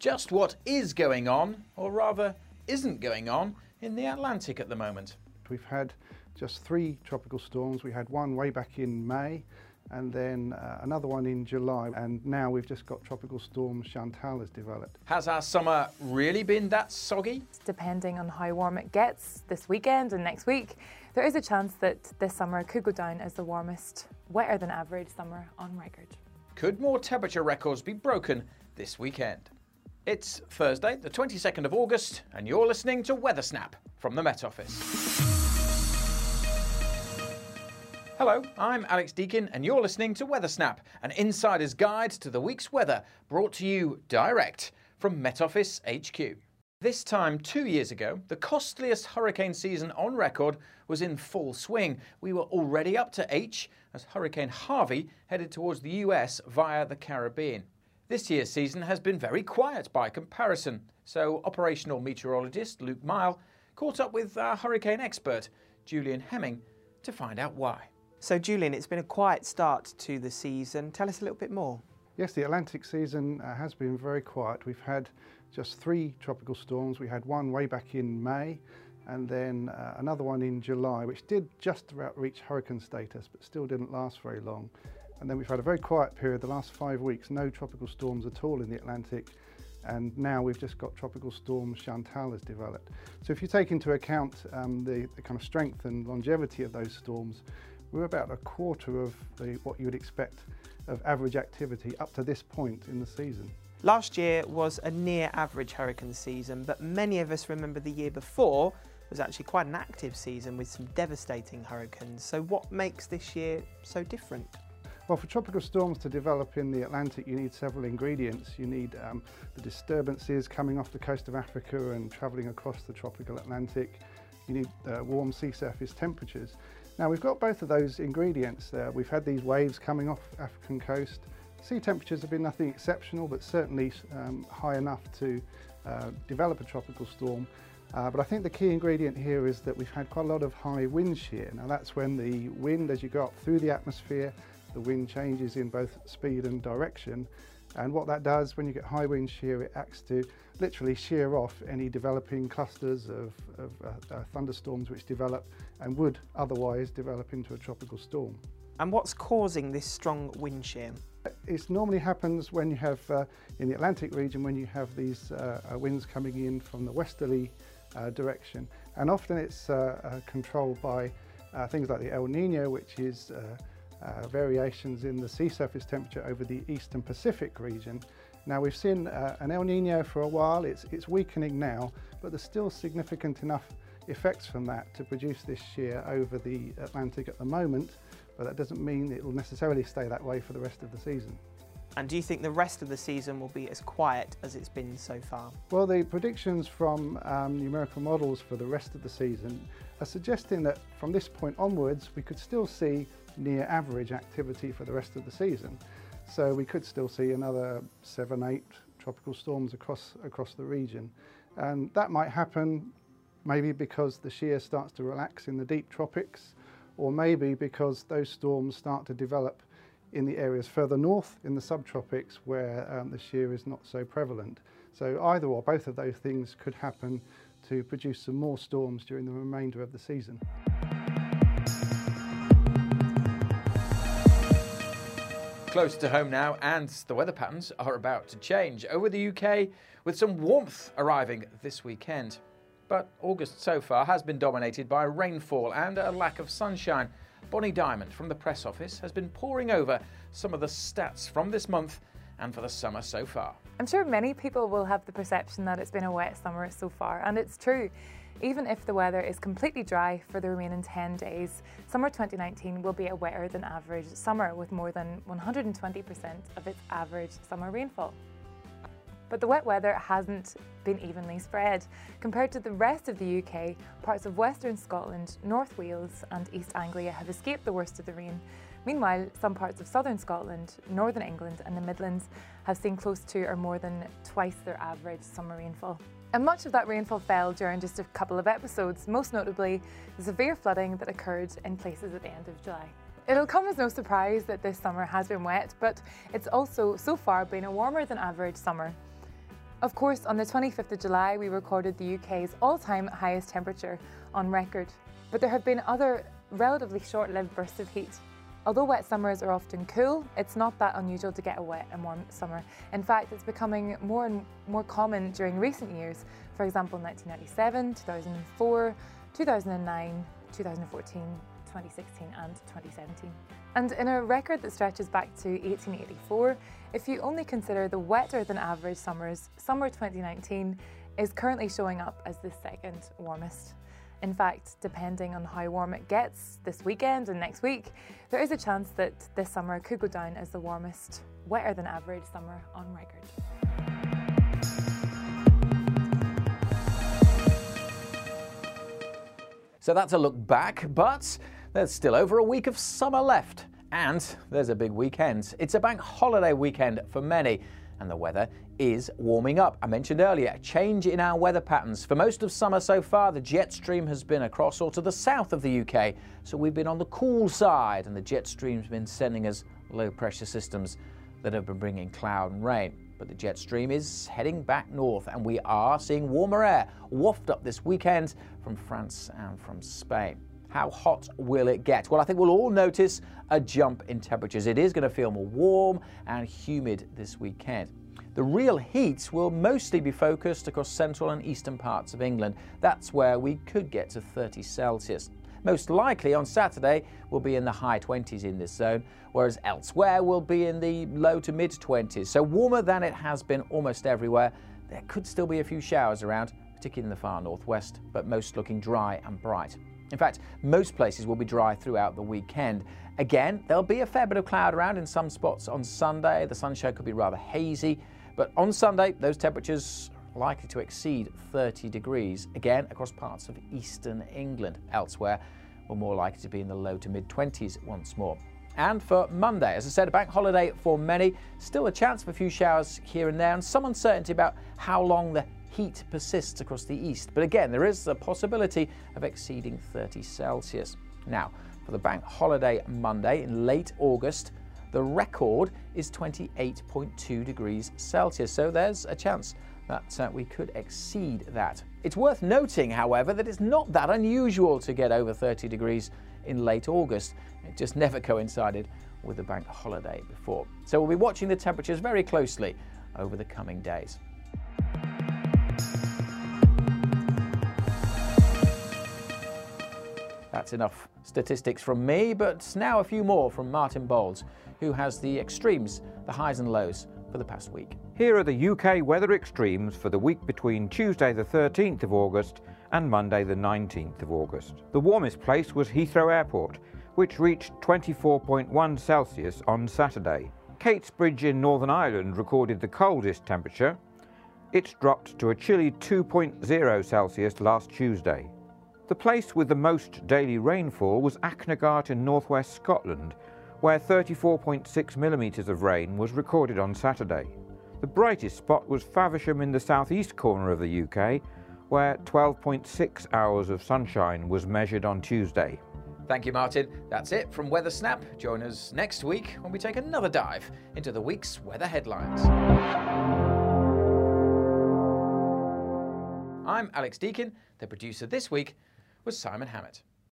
just what is going on, or rather isn't going on, in the Atlantic at the moment. We've had just three tropical storms. We had one way back in May and then uh, another one in July and now we've just got tropical storm Chantal has developed. Has our summer really been that soggy? Depending on how warm it gets this weekend and next week, there is a chance that this summer could go down as the warmest, wetter than average summer on record. Could more temperature records be broken this weekend? It's Thursday, the 22nd of August, and you're listening to Weather Snap from the Met Office. Hello, I'm Alex Deakin, and you're listening to Weather Snap, an insider's guide to the week's weather brought to you direct from Met Office HQ. This time two years ago, the costliest hurricane season on record was in full swing. We were already up to H as Hurricane Harvey headed towards the US via the Caribbean. This year's season has been very quiet by comparison, so operational meteorologist Luke Miall caught up with our hurricane expert, Julian Heming, to find out why. So, Julian, it's been a quiet start to the season. Tell us a little bit more. Yes, the Atlantic season uh, has been very quiet. We've had just three tropical storms. We had one way back in May and then uh, another one in July, which did just about reach hurricane status, but still didn't last very long. And then we've had a very quiet period, the last five weeks, no tropical storms at all in the Atlantic. And now we've just got tropical storm Chantal has developed. So if you take into account um, the, the kind of strength and longevity of those storms, we're about a quarter of the, what you would expect of average activity up to this point in the season. Last year was a near average hurricane season, but many of us remember the year before was actually quite an active season with some devastating hurricanes. So what makes this year so different? Well, for tropical storms to develop in the Atlantic, you need several ingredients. You need um, the disturbances coming off the coast of Africa and travelling across the tropical Atlantic. You need uh, warm sea surface temperatures. Now we've got both of those ingredients there. We've had these waves coming off African coast. Sea temperatures have been nothing exceptional, but certainly um, high enough to uh, develop a tropical storm. Uh, but I think the key ingredient here is that we've had quite a lot of high wind shear. Now that's when the wind, as you go up through the atmosphere, the wind changes in both speed and direction. And what that does when you get high wind shear, it acts to literally shear off any developing clusters of, of uh, uh, thunderstorms which develop and would otherwise develop into a tropical storm. And what's causing this strong wind shear? It normally happens when you have, uh, in the Atlantic region, when you have these uh, uh winds coming in from the westerly uh, direction. And often it's controlled by things like the El Nino, which is uh, variations in the sea surface temperature over the eastern Pacific region. Now we've seen uh, an El Nino for a while, it's, it's weakening now, but there's still significant enough effects from that to produce this shear over the Atlantic at the moment, but that doesn't mean it will necessarily stay that way for the rest of the season. And do you think the rest of the season will be as quiet as it's been so far? Well, the predictions from um, numerical models for the rest of the season are suggesting that from this point onwards, we could still see near average activity for the rest of the season. So we could still see another seven, eight tropical storms across, across the region. And that might happen maybe because the shear starts to relax in the deep tropics, or maybe because those storms start to develop in the areas further north in the subtropics where um, the shear is not so prevalent. So either or both of those things could happen to produce some more storms during the remainder of the season. Close to home now, and the weather patterns are about to change over the UK with some warmth arriving this weekend. But August so far has been dominated by rainfall and a lack of sunshine. Bonnie Diamond from the press office has been poring over some of the stats from this month and for the summer so far. I'm sure many people will have the perception that it's been a wet summer so far, and it's true. Even if the weather is completely dry for the remaining 10 days, summer 2019 will be a wetter than average summer with more than 120% of its average summer rainfall. But the wet weather hasn't been evenly spread. Compared to the rest of the UK, parts of Western Scotland, North Wales and East Anglia have escaped the worst of the rain. Meanwhile, some parts of southern Scotland, northern England and the Midlands have seen close to or more than twice their average summer rainfall. And much of that rainfall fell during just a couple of episodes, most notably the severe flooding that occurred in places at the end of July. It'll come as no surprise that this summer has been wet, but it's also so far been a warmer than average summer. Of course, on the 25th of July, we recorded the UK's all time highest temperature on record. But there have been other relatively short lived bursts of heat. Although wet summers are often cool, it's not that unusual to get a wet and warm summer. In fact, it's becoming more and more common during recent years. For example, 1997, 2004, 2009, 2014, 2016 and 2017. And in a record that stretches back to 1884, if you only consider the wetter than average summers, summer 2019 is currently showing up as the second warmest. In fact, depending on how warm it gets this weekend and next week, there is a chance that this summer could go down as the warmest, wetter than average summer on record. So that's a look back, but there's still over a week of summer left. And there's a big weekend. It's a bank holiday weekend for many, and the weather is warming up. I mentioned earlier, change in our weather patterns. For most of summer so far, the jet stream has been across or to the south of the UK, so we've been on the cool side, and the jet stream's been sending us low pressure systems that have been bringing cloud and rain. But the jet stream is heading back north, and we are seeing warmer air waft up this weekend from France and from Spain. How hot will it get? Well, I think we'll all notice a jump in temperatures. It is going to feel more warm and humid this weekend. The real heat will mostly be focused across central and eastern parts of England. That's where we could get to 30 Celsius. Most likely on Saturday we'll be in the high 20s in this zone, whereas elsewhere we'll be in the low to mid 20s. So warmer than it has been almost everywhere. There could still be a few showers around, particularly in the far northwest, but most looking dry and bright. In fact, most places will be dry throughout the weekend. Again, there'll be a fair bit of cloud around in some spots on Sunday. The sunshine could be rather hazy, but on Sunday, those temperatures likely to exceed 30 degrees, again across parts of eastern England. Elsewhere, we're more likely to be in the low to mid 20s once more. And for Monday, as I said, a bank holiday for many, still a chance for a few showers here and there, and some uncertainty about how long the heat persists across the east. But again, there is a possibility of exceeding 30 Celsius. Now, for the bank holiday Monday in late August, the record is 28.2 degrees Celsius. So there's a chance that uh, we could exceed that. It's worth noting, however, that it's not that unusual to get over 30 degrees in late August. It just never coincided with the bank holiday before. So we'll be watching the temperatures very closely over the coming days. That's enough statistics from me, but now a few more from Martin Bowles, who has the extremes, the highs and lows for the past week. Here are the UK weather extremes for the week between Tuesday the 13th of August and Monday the 19th of August. The warmest place was Heathrow Airport, which reached 24.1 Celsius on Saturday. Katesbridge in Northern Ireland recorded the coldest temperature. It's dropped to a chilly 2.0 Celsius last Tuesday. The place with the most daily rainfall was Achnagart in northwest Scotland, where 34.6 millimetres of rain was recorded on Saturday. The brightest spot was Faversham in the southeast corner of the UK, where 12.6 hours of sunshine was measured on Tuesday. Thank you, Martin. That's it from Weather Snap. Join us next week when we take another dive into the week's weather headlines. I'm Alex Deakin, the producer this week was Simon Hammett.